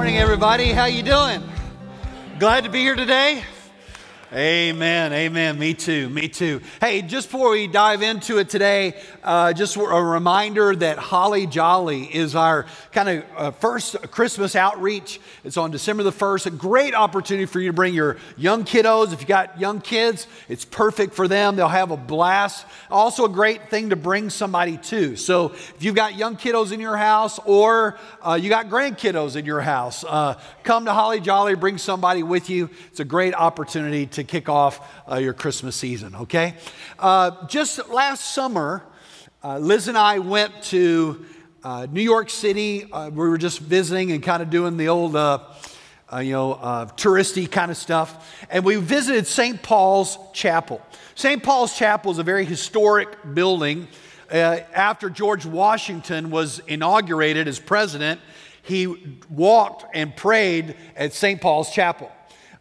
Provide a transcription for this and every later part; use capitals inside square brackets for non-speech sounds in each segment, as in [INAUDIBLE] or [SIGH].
Morning, everybody. How you doing? Glad to be here today. Amen. Amen. Me too. Me too. Hey, just before we dive into it today, uh, just a reminder that Holly Jolly is our kind of uh, first Christmas outreach. It's on December the 1st. A great opportunity for you to bring your young kiddos. If you got young kids, it's perfect for them. They'll have a blast. Also, a great thing to bring somebody to. So, if you've got young kiddos in your house or uh, you got grandkiddos in your house, uh, come to Holly Jolly, bring somebody with you. It's a great opportunity to to kick off uh, your Christmas season, okay? Uh, just last summer, uh, Liz and I went to uh, New York City. Uh, we were just visiting and kind of doing the old, uh, you know, touristy kind of stuff. And we visited St. Paul's Chapel. St. Paul's Chapel is a very historic building. after George Washington was inaugurated as president, he walked and prayed at St. Paul's Chapel.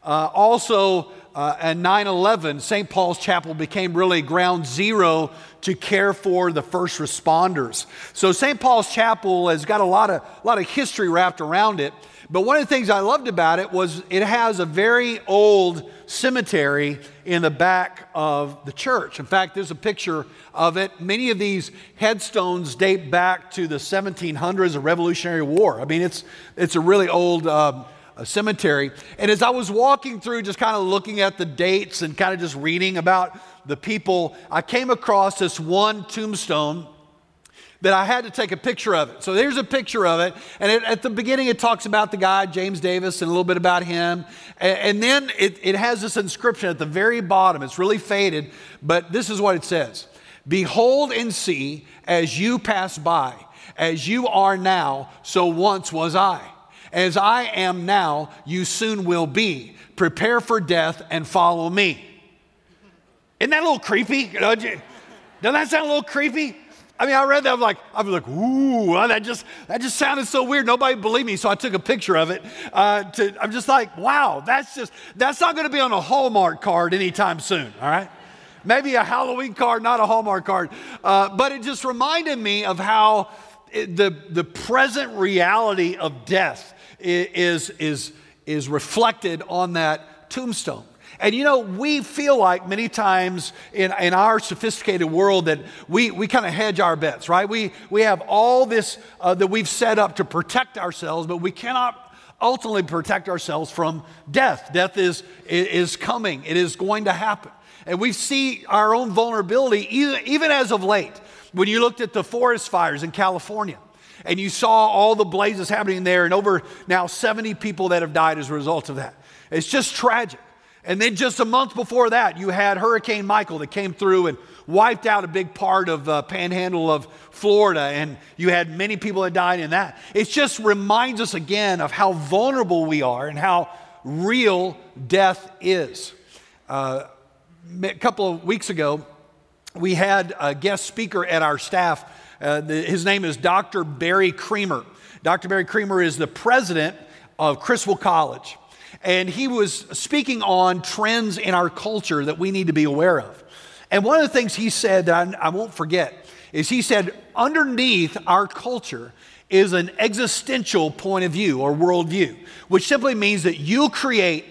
Uh, also, uh, at 9 11, St. Paul's Chapel became really ground zero to care for the first responders. So, St. Paul's Chapel has got a lot of, a lot of history wrapped around it. But one of the things I loved about it was it has a very old cemetery in the back of the church. In fact, there's a picture of it. Many of these headstones date back to the 1700s, the Revolutionary War. I mean, it's, it's a really old. Um, a cemetery. And as I was walking through, just kind of looking at the dates and kind of just reading about the people, I came across this one tombstone that I had to take a picture of it. So there's a picture of it. And it, at the beginning, it talks about the guy, James Davis, and a little bit about him. And, and then it, it has this inscription at the very bottom. It's really faded, but this is what it says Behold and see as you pass by, as you are now, so once was I. As I am now, you soon will be. Prepare for death and follow me. Isn't that a little creepy? Doesn't that sound a little creepy? I mean, I read that, I'm like, I'm like, ooh, that just, that just sounded so weird. Nobody believed me, so I took a picture of it. Uh, to, I'm just like, wow, that's just, that's not going to be on a Hallmark card anytime soon, all right? Maybe a Halloween card, not a Hallmark card. Uh, but it just reminded me of how it, the, the present reality of death is, is, is reflected on that tombstone. And you know, we feel like many times in, in our sophisticated world that we, we kind of hedge our bets, right? We, we have all this uh, that we've set up to protect ourselves, but we cannot ultimately protect ourselves from death. Death is, is coming, it is going to happen. And we see our own vulnerability even, even as of late. When you looked at the forest fires in California, and you saw all the blazes happening there, and over now 70 people that have died as a result of that. It's just tragic. And then just a month before that, you had Hurricane Michael that came through and wiped out a big part of uh, panhandle of Florida, and you had many people that died in that. It just reminds us again of how vulnerable we are and how real death is. Uh, a couple of weeks ago, we had a guest speaker at our staff uh, the, his name is Dr. Barry Creamer. Dr. Barry Creamer is the president of Criswell College. And he was speaking on trends in our culture that we need to be aware of. And one of the things he said that I, I won't forget is he said, underneath our culture is an existential point of view or worldview, which simply means that you create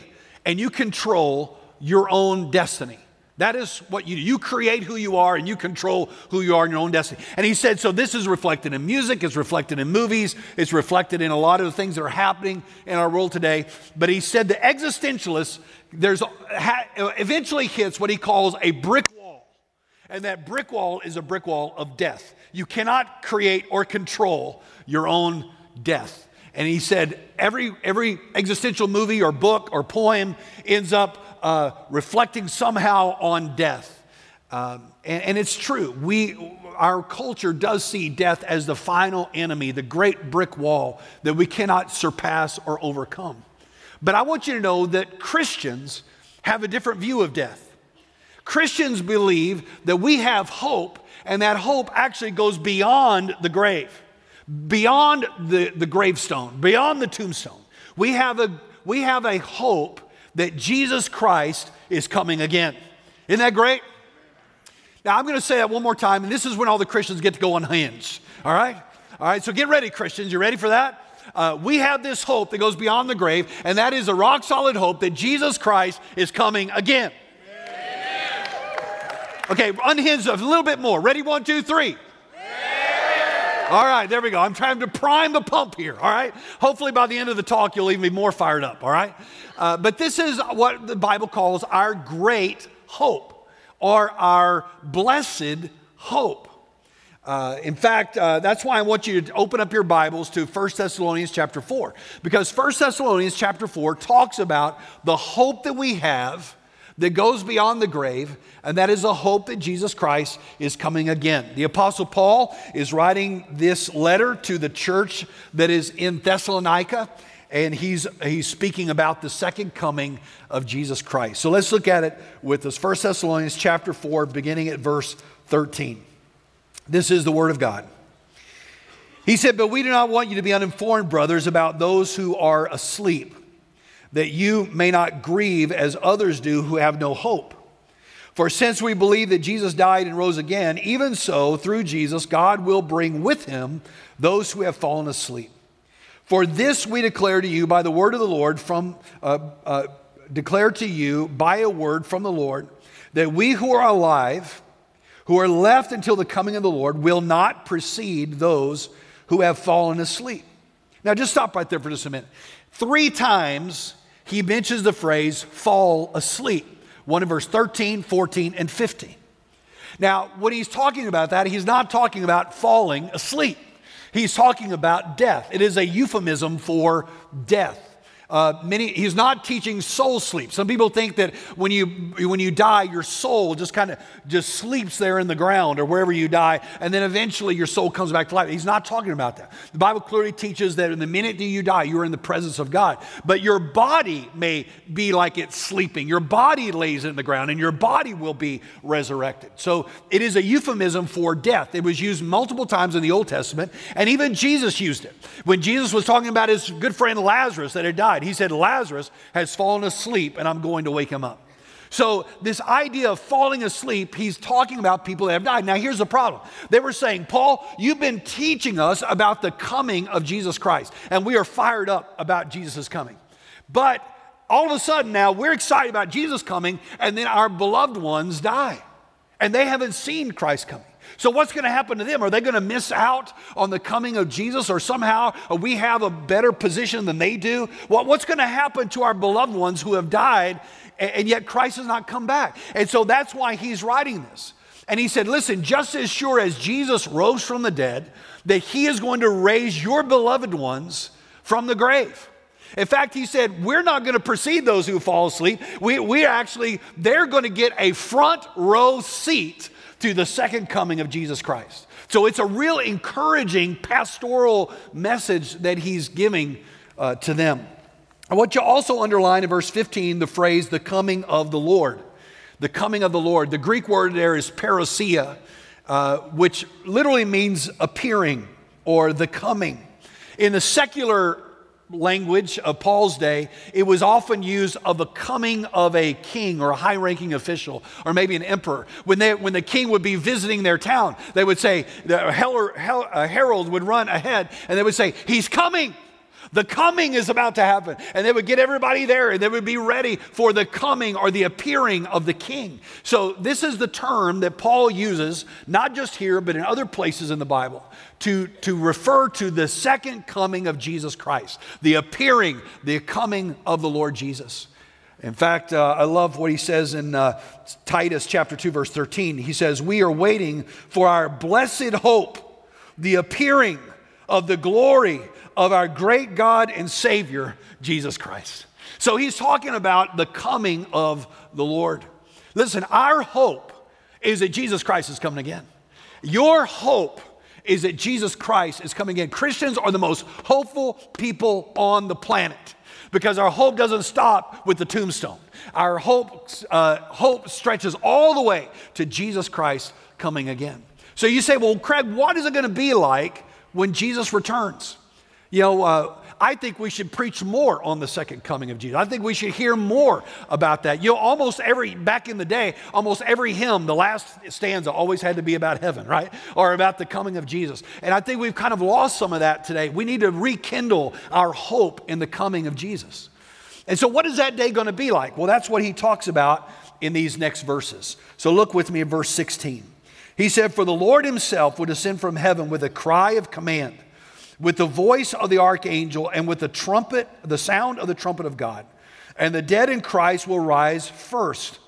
and you control your own destiny. That is what you do. You create who you are and you control who you are in your own destiny. And he said, so this is reflected in music, it's reflected in movies, it's reflected in a lot of the things that are happening in our world today. But he said the existentialist, there's eventually hits what he calls a brick wall. And that brick wall is a brick wall of death. You cannot create or control your own death. And he said every, every existential movie or book or poem ends up uh, reflecting somehow on death. Um, and, and, it's true. We, our culture does see death as the final enemy, the great brick wall that we cannot surpass or overcome. But I want you to know that Christians have a different view of death. Christians believe that we have hope, and that hope actually goes beyond the grave, beyond the, the gravestone, beyond the tombstone. We have a, we have a hope that Jesus Christ is coming again. Isn't that great? Now, I'm going to say that one more time, and this is when all the Christians get to go on unhinged. All right? All right, so get ready, Christians. You ready for that? uh, we have this hope that goes beyond the grave, and that is a rock solid hope that Jesus Christ is coming again. Okay, unhinge a little bit more. Ready? One, two, three. All right, there we go. I'm trying to prime the pump here, all right? Hopefully, by the end of the talk, you'll even be more fired up, all right? Uh, but this is what the Bible calls our great hope or our blessed hope. Uh, in fact, uh, that's why I want you to open up your Bibles to 1 Thessalonians chapter 4, because 1 Thessalonians chapter 4 talks about the hope that we have that goes beyond the grave, and that is a hope that Jesus Christ is coming again. The Apostle Paul is writing this letter to the church that is in Thessalonica, and he's, he's speaking about the second coming of Jesus Christ. So let's look at it with us. 1 Thessalonians chapter 4, beginning at verse 13. This is the Word of God. He said, But we do not want you to be uninformed, brothers, about those who are asleep that you may not grieve as others do who have no hope. For since we believe that Jesus died and rose again, even so, through Jesus, God will bring with him those who have fallen asleep. For this we declare to you by the word of the Lord, from, uh, uh, declare to you by a word from the Lord, that we who are alive, who are left until the coming of the Lord, will not precede those who have fallen asleep. Now, just stop right there for just a minute. Three times he mentions the phrase fall asleep. One in verse 13, 14, and 15. Now, when he's talking about that, he's not talking about falling asleep. He's talking about death. It is a euphemism for death. Uh, many, he's not teaching soul sleep. Some people think that when you, when you die, your soul just kind of just sleeps there in the ground or wherever you die, and then eventually your soul comes back to life. He's not talking about that. The Bible clearly teaches that in the minute that you die, you are in the presence of God. But your body may be like it's sleeping. Your body lays in the ground, and your body will be resurrected. So it is a euphemism for death. It was used multiple times in the Old Testament, and even Jesus used it. When Jesus was talking about his good friend Lazarus that had died, died. He said, Lazarus has fallen asleep and I'm going to wake him up. So, this idea of falling asleep, he's talking about people that have died. Now, here's the problem. They were saying, Paul, you've been teaching us about the coming of Jesus Christ, and we are fired up about Jesus' coming. But all of a sudden now, we're excited about Jesus coming, and then our beloved ones die, and they haven't seen Christ coming. So, what's going to happen to them? Are they going to miss out on the coming of Jesus, or somehow uh, we have a better position than they do? Well, what's going to happen to our beloved ones who have died, and yet Christ has not come back? And so that's why he's writing this. And he said, Listen, just as sure as Jesus rose from the dead, that he is going to raise your beloved ones from the grave. In fact, he said, We're not going to precede those who fall asleep. We, we actually, they're going to get a front row seat to the second coming of Jesus Christ. So it's a real encouraging pastoral message that he's giving uh, to them. I want you also underline in verse 15 the phrase, the coming of the Lord. The coming of the Lord. The Greek word there is parousia, uh, which literally means appearing or the coming. In the secular language of Paul's day, it was often used of the coming of a king or a high ranking official or maybe an emperor. When, they, when the king would be visiting their town, they would say, the herald would run ahead and they would say, He's coming. The coming is about to happen. And they would get everybody there and they would be ready for the coming or the appearing of the king. So, this is the term that Paul uses, not just here, but in other places in the Bible, to, to refer to the second coming of Jesus Christ, the appearing, the coming of the Lord Jesus. In fact, uh, I love what he says in uh, Titus chapter 2, verse 13. He says, We are waiting for our blessed hope, the appearing of the glory of our great God and Savior, Jesus Christ. So he's talking about the coming of the Lord. Listen, our hope is that Jesus Christ is coming again. Your hope is that Jesus Christ is coming again. Christians are the most hopeful people on the planet because our hope doesn't stop with the tombstone. Our hope, uh, hope stretches all the way to Jesus Christ coming again. So you say, well, Craig, what is it going to be like when Jesus returns? You know, uh, I think we should preach more on the second coming of Jesus. I think we should hear more about that. You know, almost every, back in the day, almost every hymn, the last stanza always had to be about heaven, right? Or about the coming of Jesus. And I think we've kind of lost some of that today. We need to rekindle our hope in the coming of Jesus. And so, what is that day going to be like? Well, that's what he talks about in these next verses. So, look with me in verse 16. He said, For the Lord himself will descend from heaven with a cry of command with the voice of the archangel and with the trumpet, the sound of the trumpet of God. And the dead in Christ will rise first.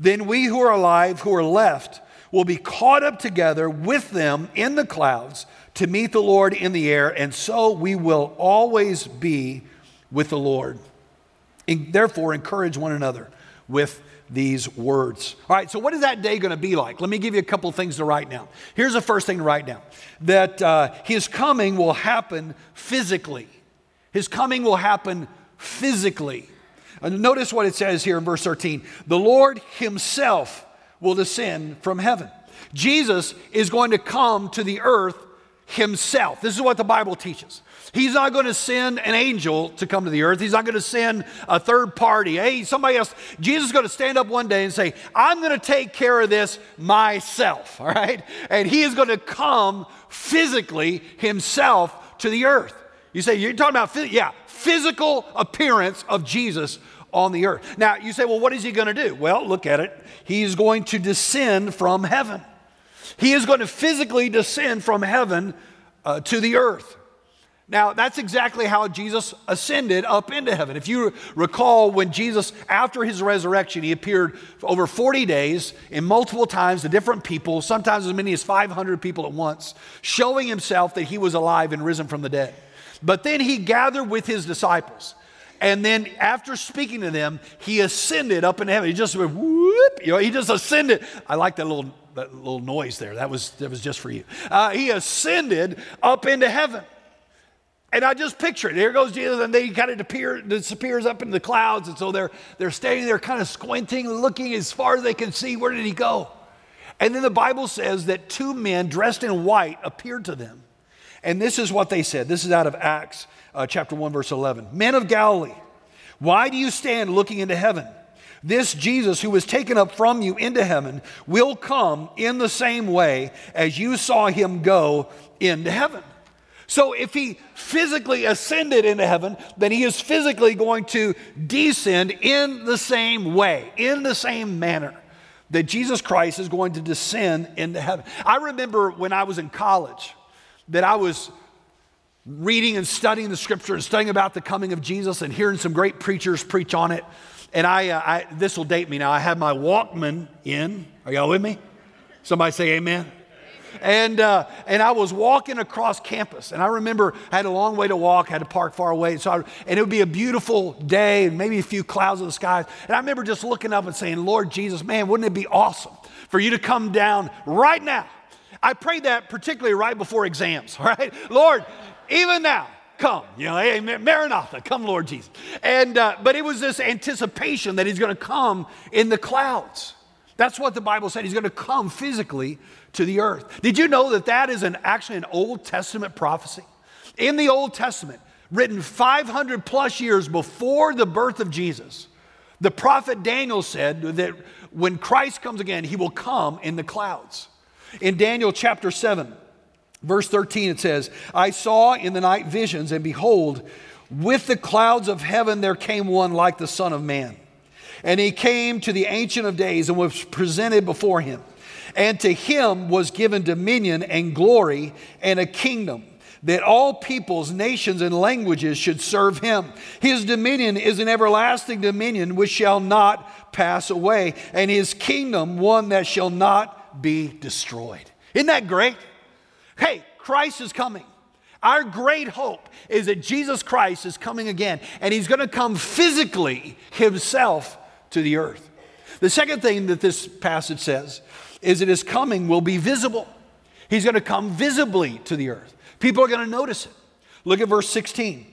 Then we who are alive, who are left, will be caught up together with them in the clouds to meet the Lord in the air, and so we will always be with the Lord. And therefore, encourage one another with these words. All right, so what is that day going to be like? Let me give you a couple things to write down. Here's the first thing to write down that uh, his coming will happen physically. His coming will happen physically. And notice what it says here in verse 13 the Lord himself will descend from heaven. Jesus is going to come to the earth himself. This is what the Bible teaches. He's not going to send an angel to come to the earth. He's not going to send a third party. Hey, somebody else. Jesus is going to stand up one day and say, I'm going to take care of this myself, [LAUGHS] all right? And he is going to come physically himself to the earth. You say, you're talking about, yeah, physical appearance of Jesus on the earth. Now, you say, well, what is he going to do? Well, look at it. He's going to descend from heaven. He is going to physically descend from heaven uh, to the earth. Now, that's exactly how Jesus ascended up into heaven. If you recall, when Jesus, after his resurrection, he appeared over 40 days in multiple times to different people, sometimes as many as 500 people at once, showing himself that he was alive and risen from the dead. But then he gathered with his disciples. And then after speaking to them, he ascended up into heaven. He just went whoop, you know, he just ascended. I like that little, that little noise there. That was, that was just for you. Uh, he ascended up into heaven. And I just picture it. Here goes Jesus, and then he kind of disappear, disappears up into the clouds. And so they're, they're standing there kind of squinting, looking as far as they can see. Where did he go? And then the Bible says that two men dressed in white appeared to them. And this is what they said. This is out of Acts uh, chapter 1, verse 11. Men of Galilee, why do you stand looking into heaven? This Jesus who was taken up from you into heaven will come in the same way as you saw him go into heaven. So if he physically ascended into heaven, then he is physically going to descend in the same way, in the same manner that Jesus Christ is going to descend into heaven. I remember when I was in college that I was reading and studying the scripture and studying about the coming of Jesus and hearing some great preachers preach on it. And I, uh, I this will date me now. I had my Walkman in. Are y'all with me? Somebody say amen. And, uh, and I was walking across campus. And I remember I had a long way to walk, had to park far away. So I, and it would be a beautiful day and maybe a few clouds in the sky. And I remember just looking up and saying, Lord Jesus, man, wouldn't it be awesome for you to come down right now? I prayed that particularly right before exams, all [LAUGHS] right? Lord, even now, come. You know, hey, Maranatha, come, Lord Jesus. And, uh, but it was this anticipation that he's going to come in the clouds. That's what the Bible said. He's going to come physically to the earth. Did you know that that is an, actually an Old Testament prophecy? In the Old Testament, written 500 plus years before the birth of Jesus, the prophet Daniel said that when Christ comes again, he will come in the clouds. In Daniel chapter 7, verse 13, it says, I saw in the night visions, and behold, with the clouds of heaven there came one like the Son of Man. And he came to the Ancient of Days and was presented before him. And to him was given dominion and glory and a kingdom that all peoples, nations, and languages should serve him. His dominion is an everlasting dominion which shall not pass away, and his kingdom one that shall be destroyed. Isn't that great? Hey, Christ is coming. Our great hope is that Jesus Christ is coming again, and he's going to come physically himself to the earth. The second thing that this passage says is that his coming will be visible. He's going to come visibly to the earth. People are going to notice it. Look at verse 16.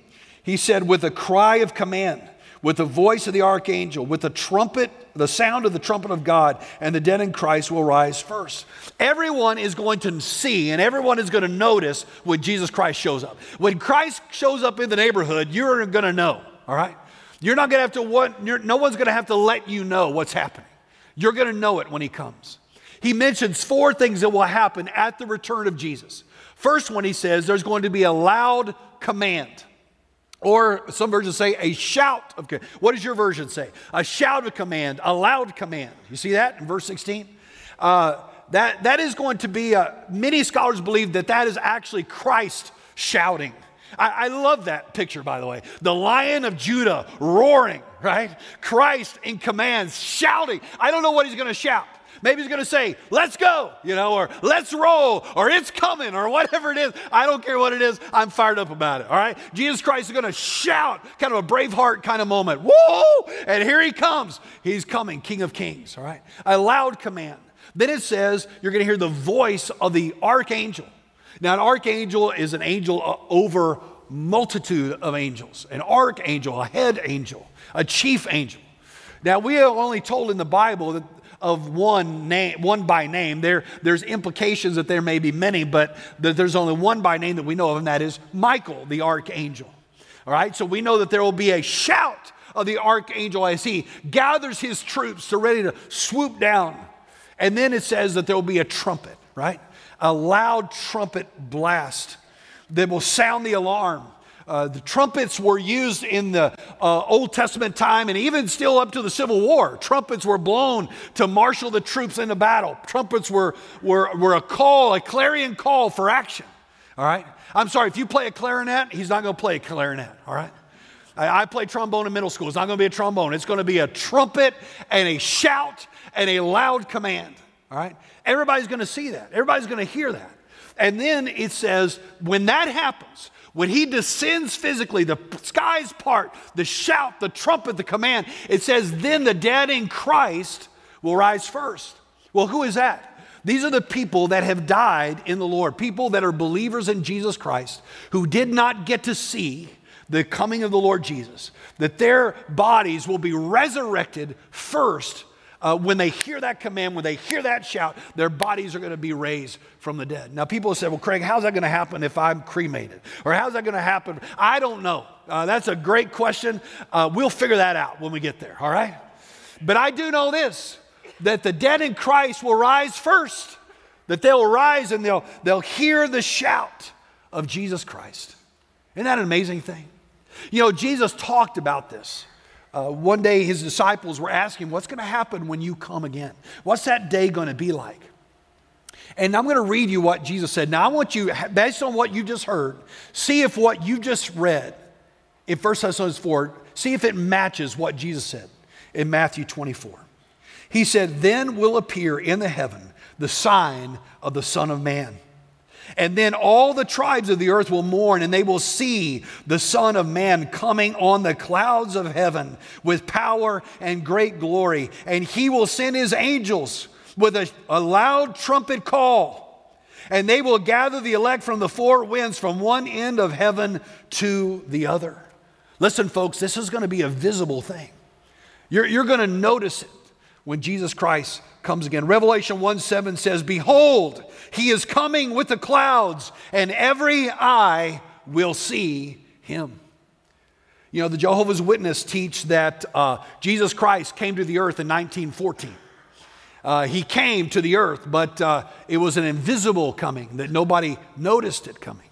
He said, with a cry of command, with the voice of the archangel, with the trumpet, the sound of the trumpet of God, and the dead in Christ will rise first. Everyone is going to see and everyone is going to notice when Jesus Christ shows up. When Christ shows up in the neighborhood, you're going to know, all right? You're not going to have to, what, no one's going to have to let you know what's happening. You're going to know it when he comes. He mentions four things that will happen at the return of Jesus. First one, he says, there's going to be a loud command. Or some versions say a shout of command. What does your version say? A shout of command, a loud command. You see that in verse 16? Uh, that, that is going to be, a, many scholars believe that that is actually Christ shouting. I, I love that picture, by the way. The lion of Judah roaring, right? Christ in command, shouting. I don't know what he's going to shout. Maybe he's going to say, let's go, you know, or let's roll, or it's coming, or whatever it is. I don't care what it is. I'm fired up about it, all right? Jesus Christ is going to shout, kind of a Braveheart kind of moment. Whoa! And here he comes. He's coming, King of Kings, all right? A loud command. Then it says you're going to hear the voice of the archangel. Now, an archangel is an angel uh, over multitude of angels, an archangel, a head angel, a chief angel. Now, we are only told in the Bible that of one name, one by name. There, there's implications that there may be many, but that there's only one by name that we know of, and that is Michael, the archangel. All right, so we know that there will be a shout of the archangel as he gathers his troops to ready to swoop down. And then it says that there will be a trumpet, right? A loud trumpet blast that will sound the alarm. Uh, the trumpets were used in the uh, Old Testament time and even still up to the Civil War. Trumpets were blown to marshal the troops into battle. Trumpets were, were, were a call, a clarion call for action. All right? I'm sorry, if you play a clarinet, he's not going to play a clarinet. All right? I, I played trombone in middle school. It's not going to be a trombone, it's going to be a trumpet and a shout and a loud command. All right? Everybody's going to see that, everybody's going to hear that. And then it says, when that happens, when he descends physically, the skies part, the shout, the trumpet, the command, it says, then the dead in Christ will rise first. Well, who is that? These are the people that have died in the Lord, people that are believers in Jesus Christ who did not get to see the coming of the Lord Jesus, that their bodies will be resurrected first uh, when they hear that command, when they hear that shout, their bodies are going to be raised from the dead. Now, people say, well, Craig, how's that going to happen if I'm cremated? Or how's that going to happen? I don't know. Uh, that's a great question. Uh, we'll figure that out when we get there, all right? But I do know this that the dead in Christ will rise first, that they'll rise and they'll, they'll hear the shout of Jesus Christ. Isn't that an amazing thing? You know, Jesus talked about this. Uh, one day his disciples were asking, What's going to happen when you come again? What's that day going to be like? And I'm going to read you what Jesus said. Now, I want you, based on what you just heard, see if what you just read in 1 Thessalonians 4, see if it matches what Jesus said in Matthew 24. He said, Then will appear in the heaven the sign of the Son of Man. And then all the tribes of the earth will mourn, and they will see the Son of Man coming on the clouds of heaven with power and great glory. And he will send his angels with a, a loud trumpet call. And they will gather the elect from the four winds from one end of heaven to the other. Listen, folks, this is going to be a visible thing. You're, you're going to notice it when Jesus Christ comes again. Revelation 1 7 says, Behold, he is coming with the clouds, and every eye will see him. You know, the Jehovah's Witness teach that uh, Jesus Christ came to the earth in 1914. Uh, he came to the earth, but uh, it was an invisible coming that nobody noticed it coming.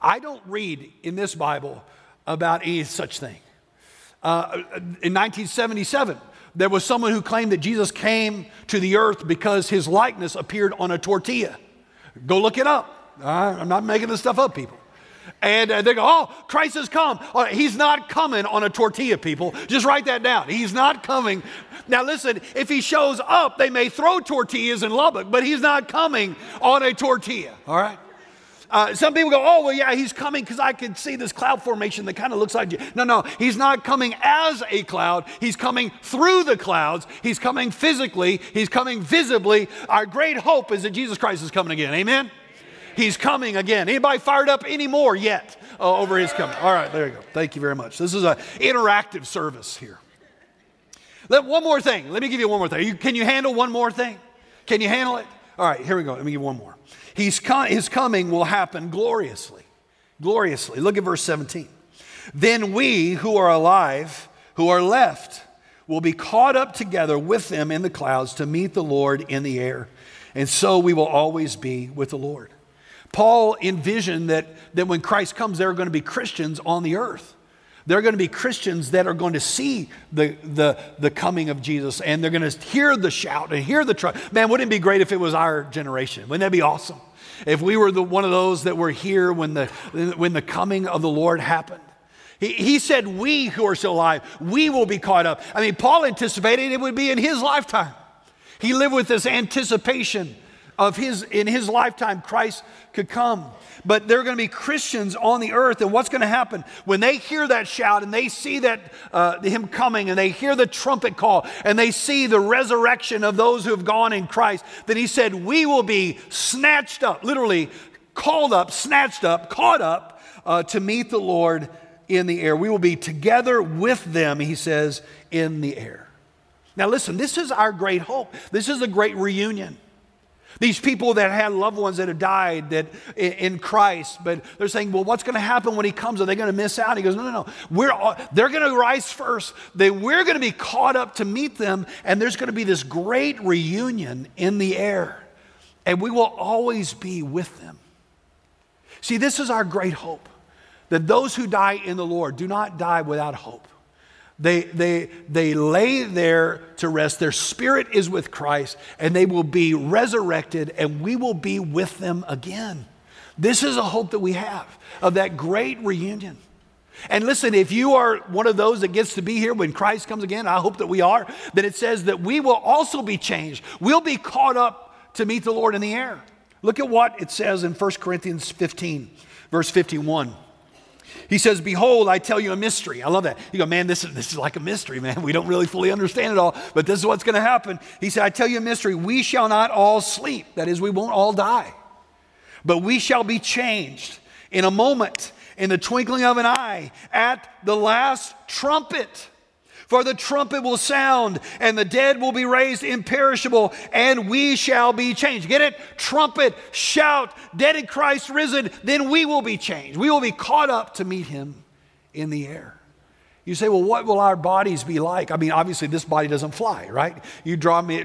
I don't read in this Bible about any such thing. Uh, in 1977, there was someone who claimed that Jesus came to the earth because his likeness appeared on a tortilla. Go look it up. I'm not making this stuff up, people. And uh, they go, Oh, Christ has come. Uh, he's not coming on a tortilla, people. Just write that down. He's not coming. Now, listen, if he shows up, they may throw tortillas in Lubbock, but he's not coming on a tortilla, all right? Uh, some people go, oh, well, yeah, he's coming because I can see this cloud formation that kind of looks like you. No, no, he's not coming as a cloud. He's coming through the clouds. He's coming physically. He's coming visibly. Our great hope is that Jesus Christ is coming again. Amen? He's coming again. Anybody fired up anymore yet uh, over his coming. All right, there you go. Thank you very much. This is an interactive service here. Let, one more thing. Let me give you one more thing. You, can you handle one more thing? Can you handle it? All right, here we go. Let me give one more. He's his coming will happen gloriously. Gloriously. Look at verse 17. Then we who are alive, who are left, will be caught up together with them in the clouds to meet the Lord in the air. And so we will always be with the Lord. Paul envisioned that, that when Christ comes, there are going to be Christians on the earth. There are going to be Christians that are going to see the, the, the coming of Jesus and they're going to hear the shout and hear the trumpet. Man, wouldn't it be great if it was our generation? Wouldn't that be awesome? If we were the, one of those that were here when the, when the coming of the Lord happened. He, he said, We who are still alive, we will be caught up. I mean, Paul anticipated it would be in his lifetime. He lived with this anticipation of his, in his lifetime, Christ could come. But there are going to be Christians on the earth, and what's going to happen when they hear that shout and they see that uh, him coming, and they hear the trumpet call, and they see the resurrection of those who have gone in Christ? Then he said, "We will be snatched up, literally called up, snatched up, caught up uh, to meet the Lord in the air. We will be together with them," he says, in the air. Now, listen, this is our great hope. This is a great reunion. These people that had loved ones that have died that in Christ, but they're saying, well, what's going to happen when he comes? Are they going to miss out? He goes, no, no, no. We're all, they're going to rise first. They, we're going to be caught up to meet them, and there's going to be this great reunion in the air, and we will always be with them. See, this is our great hope that those who die in the Lord do not die without hope. They, they, they lay there to rest. Their spirit is with Christ, and they will be resurrected, and we will be with them again. This is a hope that we have of that great reunion. And listen, if you are one of those that gets to be here when Christ comes again, I hope that we are, that it says that we will also be changed. We'll be caught up to meet the Lord in the air. Look at what it says in 1 Corinthians 15, verse 51. He says, Behold, I tell you a mystery. I love that. You go, man, this is, this is like a mystery, man. We don't really fully understand it all, but this is what's going to happen. He said, I tell you a mystery. We shall not all sleep. That is, we won't all die, but we shall be changed in a moment, in the twinkling of an eye, at the last trumpet. For the trumpet will sound, and the dead will be raised imperishable, and we shall be changed. Get it? Trumpet, shout, dead in Christ risen, then we will be changed. We will be caught up to meet him in the air. You say, well, what will our bodies be like? I mean, obviously, this body doesn't fly, right? You draw me,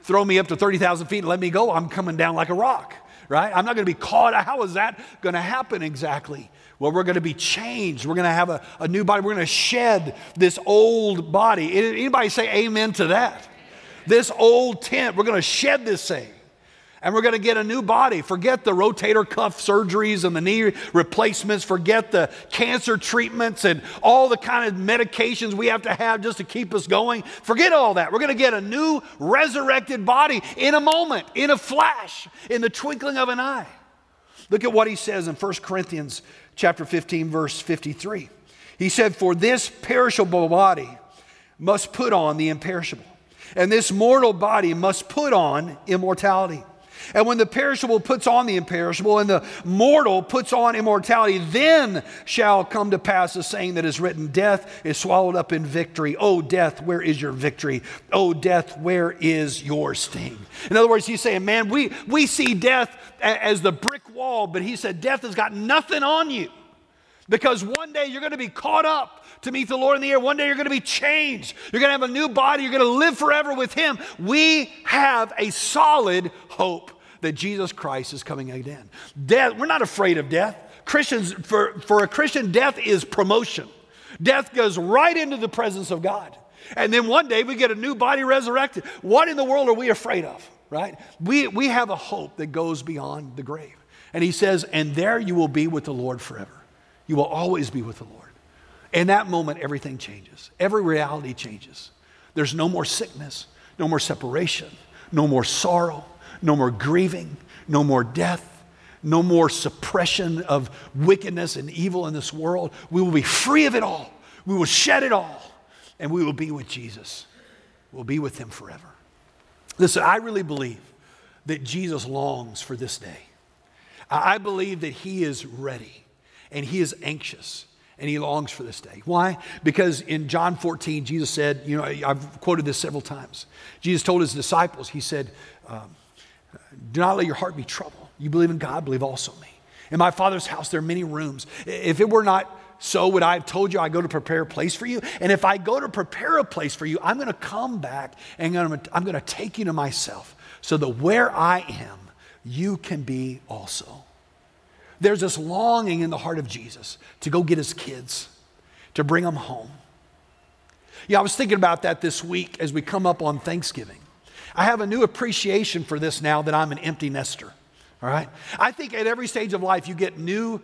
throw me up to 30,000 feet and let me go, I'm coming down like a rock, right? I'm not going to be caught. How is that going to happen exactly? Well, we're going to be changed. We're going to have a, a new body. We're going to shed this old body. Anybody say amen to that? This old tent, we're going to shed this thing. And we're going to get a new body. Forget the rotator cuff surgeries and the knee replacements. Forget the cancer treatments and all the kind of medications we have to have just to keep us going. Forget all that. We're going to get a new resurrected body in a moment, in a flash, in the twinkling of an eye. Look at what he says in 1 Corinthians chapter 15, verse 53. He said, For this perishable body must put on the imperishable, and this mortal body must put on immortality. And when the perishable puts on the imperishable and the mortal puts on immortality, then shall come to pass the saying that is written Death is swallowed up in victory. Oh, death, where is your victory? Oh, death, where is your sting? In other words, he's saying, Man, we, we see death as the brick wall, but he said, Death has got nothing on you because one day you're going to be caught up to meet the Lord in the air. One day you're going to be changed. You're going to have a new body. You're going to live forever with Him. We have a solid hope that Jesus Christ is coming again. Death, we're not afraid of death. Christians, for, for a Christian, death is promotion. Death goes right into the presence of God. And then one day we get a new body resurrected. What in the world are we afraid of, right? We, we have a hope that goes beyond the grave. And he says, and there you will be with the Lord forever. You will always be with the Lord. In that moment, everything changes. Every reality changes. There's no more sickness, no more separation, no more sorrow, no more grieving, no more death, no more suppression of wickedness and evil in this world. We will be free of it all. We will shed it all, and we will be with Jesus. We'll be with him forever. Listen, I really believe that Jesus longs for this day. I believe that he is ready and he is anxious and he longs for this day. Why? Because in John 14, Jesus said, you know, I've quoted this several times. Jesus told his disciples, he said, um, Do not let your heart be troubled. You believe in God, believe also me. In my Father's house, there are many rooms. If it were not so, would I have told you I go to prepare a place for you? And if I go to prepare a place for you, I'm going to come back and I'm going to take you to myself so that where I am, you can be also. There's this longing in the heart of Jesus to go get his kids, to bring them home. Yeah, I was thinking about that this week as we come up on Thanksgiving. I have a new appreciation for this now that I'm an empty nester. All right? I think at every stage of life, you get new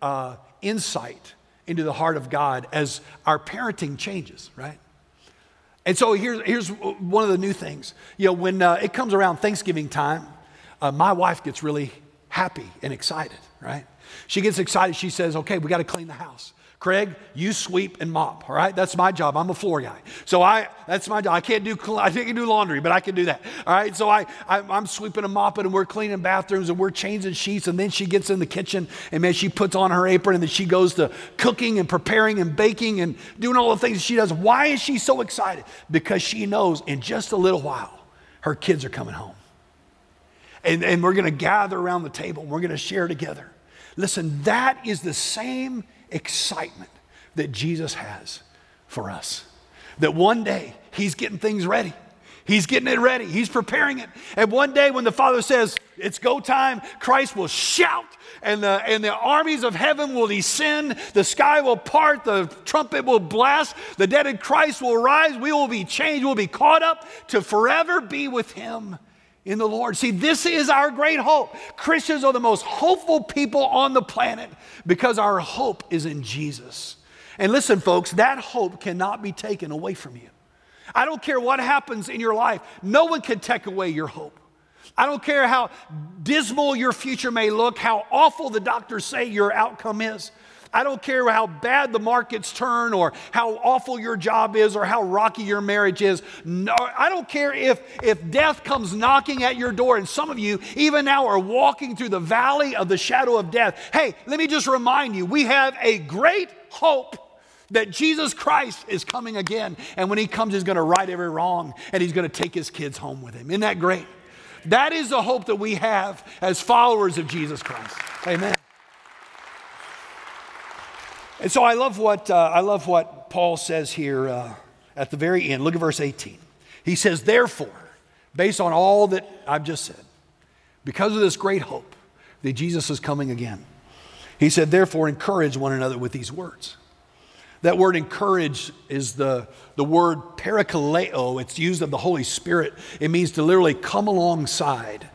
uh, insight into the heart of God as our parenting changes, right? And so here's, here's one of the new things. You know, when uh, it comes around Thanksgiving time, uh, my wife gets really happy and excited, right? She gets excited. She says, okay, we got to clean the house. Craig, you sweep and mop, all right? That's my job. I'm a floor guy. So I, that's my job. I can't do, I can't do laundry, but I can do that, all right? So I, I, am sweeping and mopping and we're cleaning bathrooms and we're changing sheets and then she gets in the kitchen and man, she puts on her apron and then she goes to cooking and preparing and baking and doing all the things she does. Why is she so excited? Because she knows in just a little while, her kids are coming home. And, and we're going to gather around the table and we're going to share together. Listen, that is the same excitement that Jesus has for us. That one day he's getting things ready. He's getting it ready. He's preparing it. And one day when the Father says, it's go time, Christ will shout and the, and the armies of heaven will descend. The sky will part. The trumpet will blast. The dead in Christ will rise. We will be changed. We'll be caught up to forever be with him in the Lord. See, this is our great hope. Christians are the most hopeful people on the planet because our hope is in Jesus. And listen, folks, that hope cannot be taken away from you. I don't care what happens in your life, no one can take away your hope. I don't care how dismal your future may look, how awful the doctors say your outcome is. I don't care how bad the markets turn or how awful your job is or how rocky your marriage is. No, I don't care if, if death comes knocking at your door, and some of you, even now, are walking through the valley of the shadow of death. Hey, let me just remind you we have a great hope that Jesus Christ is coming again. And when he comes, he's going to right every wrong and he's going to take his kids home with him. Isn't that great? That is the hope that we have as followers of Jesus Christ. Amen. And so I love what, uh, I love what Paul says here uh, at the very end. Look at verse 18. He says, Therefore, based on all that I've just said, because of this great hope that Jesus is coming again, he said, Therefore, encourage one another with these words. That word encourage is the, the word parakaleo. It's used of the Holy Spirit. It means to literally come alongside,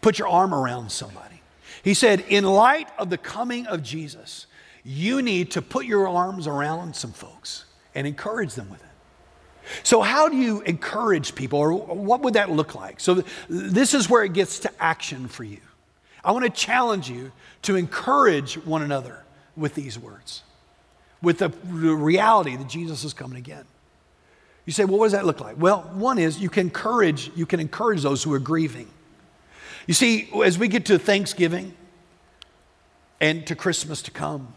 put your arm around somebody. He said, In light of the coming of Jesus, you need to put your arms around some folks and encourage them with it. So, how do you encourage people, or what would that look like? So, this is where it gets to action for you. I want to challenge you to encourage one another with these words, with the reality that Jesus is coming again. You say, well, what does that look like? Well, one is you can encourage, you can encourage those who are grieving. You see, as we get to Thanksgiving and to Christmas to come,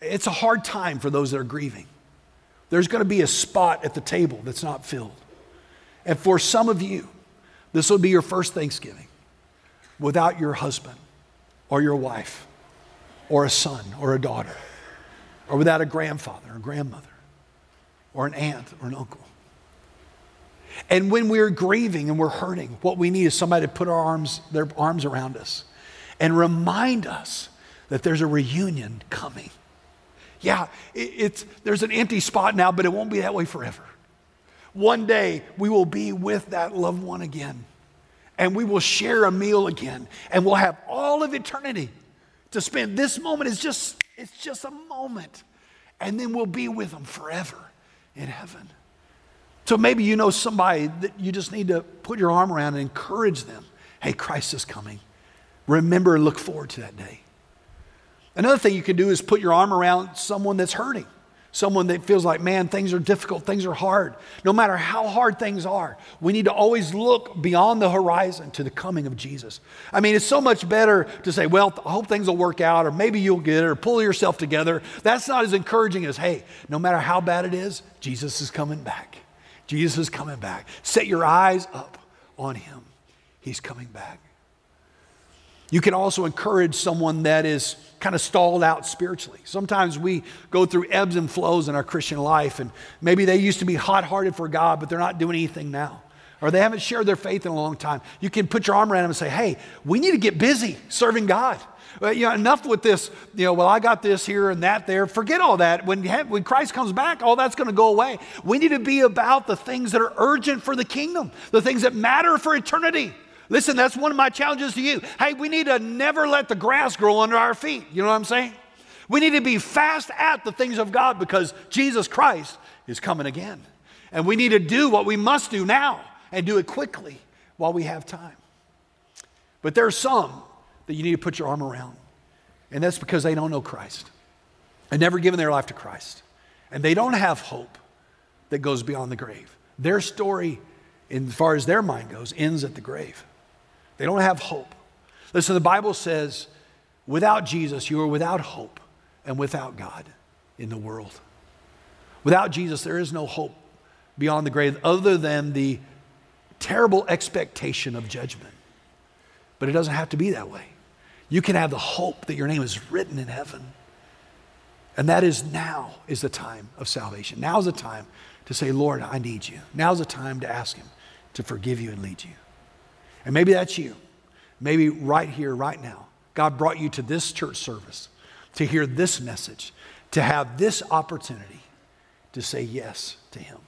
it's a hard time for those that are grieving. There's going to be a spot at the table that's not filled. And for some of you, this will be your first Thanksgiving without your husband or your wife or a son or a daughter or without a grandfather or grandmother or an aunt or an uncle. And when we're grieving and we're hurting, what we need is somebody to put our arms, their arms around us and remind us that there's a reunion coming. Yeah, it, it's, there's an empty spot now, but it won't be that way forever. One day we will be with that loved one again, and we will share a meal again, and we'll have all of eternity to spend. This moment is just, it's just a moment, and then we'll be with them forever in heaven. So maybe you know somebody that you just need to put your arm around and encourage them. Hey, Christ is coming. Remember and look forward to that day. Another thing you can do is put your arm around someone that's hurting, someone that feels like, man, things are difficult, things are hard. No matter how hard things are, we need to always look beyond the horizon to the coming of Jesus. I mean, it's so much better to say, well, I hope things will work out, or maybe you'll get it, or pull yourself together. That's not as encouraging as, hey, no matter how bad it is, Jesus is coming back. Jesus is coming back. Set your eyes up on him. He's coming back. You can also encourage someone that is kind of stalled out spiritually. Sometimes we go through ebbs and flows in our Christian life, and maybe they used to be hot hearted for God, but they're not doing anything now. Or they haven't shared their faith in a long time. You can put your arm around them and say, hey, we need to get busy serving God. You know, enough with this, you know, well, I got this here and that there. Forget all that. When, when Christ comes back, all that's going to go away. We need to be about the things that are urgent for the kingdom, the things that matter for eternity. Listen, that's one of my challenges to you. Hey, we need to never let the grass grow under our feet. You know what I'm saying? We need to be fast at the things of God because Jesus Christ is coming again. And we need to do what we must do now and do it quickly while we have time. But there are some that you need to put your arm around, and that's because they don't know Christ and never given their life to Christ. And they don't have hope that goes beyond the grave. Their story, as far as their mind goes, ends at the grave. They don't have hope. Listen, the Bible says, without Jesus, you are without hope and without God in the world. Without Jesus, there is no hope beyond the grave other than the terrible expectation of judgment. But it doesn't have to be that way. You can have the hope that your name is written in heaven. And that is now is the time of salvation. Now is the time to say, Lord, I need you. Now is the time to ask Him to forgive you and lead you. And maybe that's you. Maybe right here, right now, God brought you to this church service to hear this message, to have this opportunity to say yes to Him.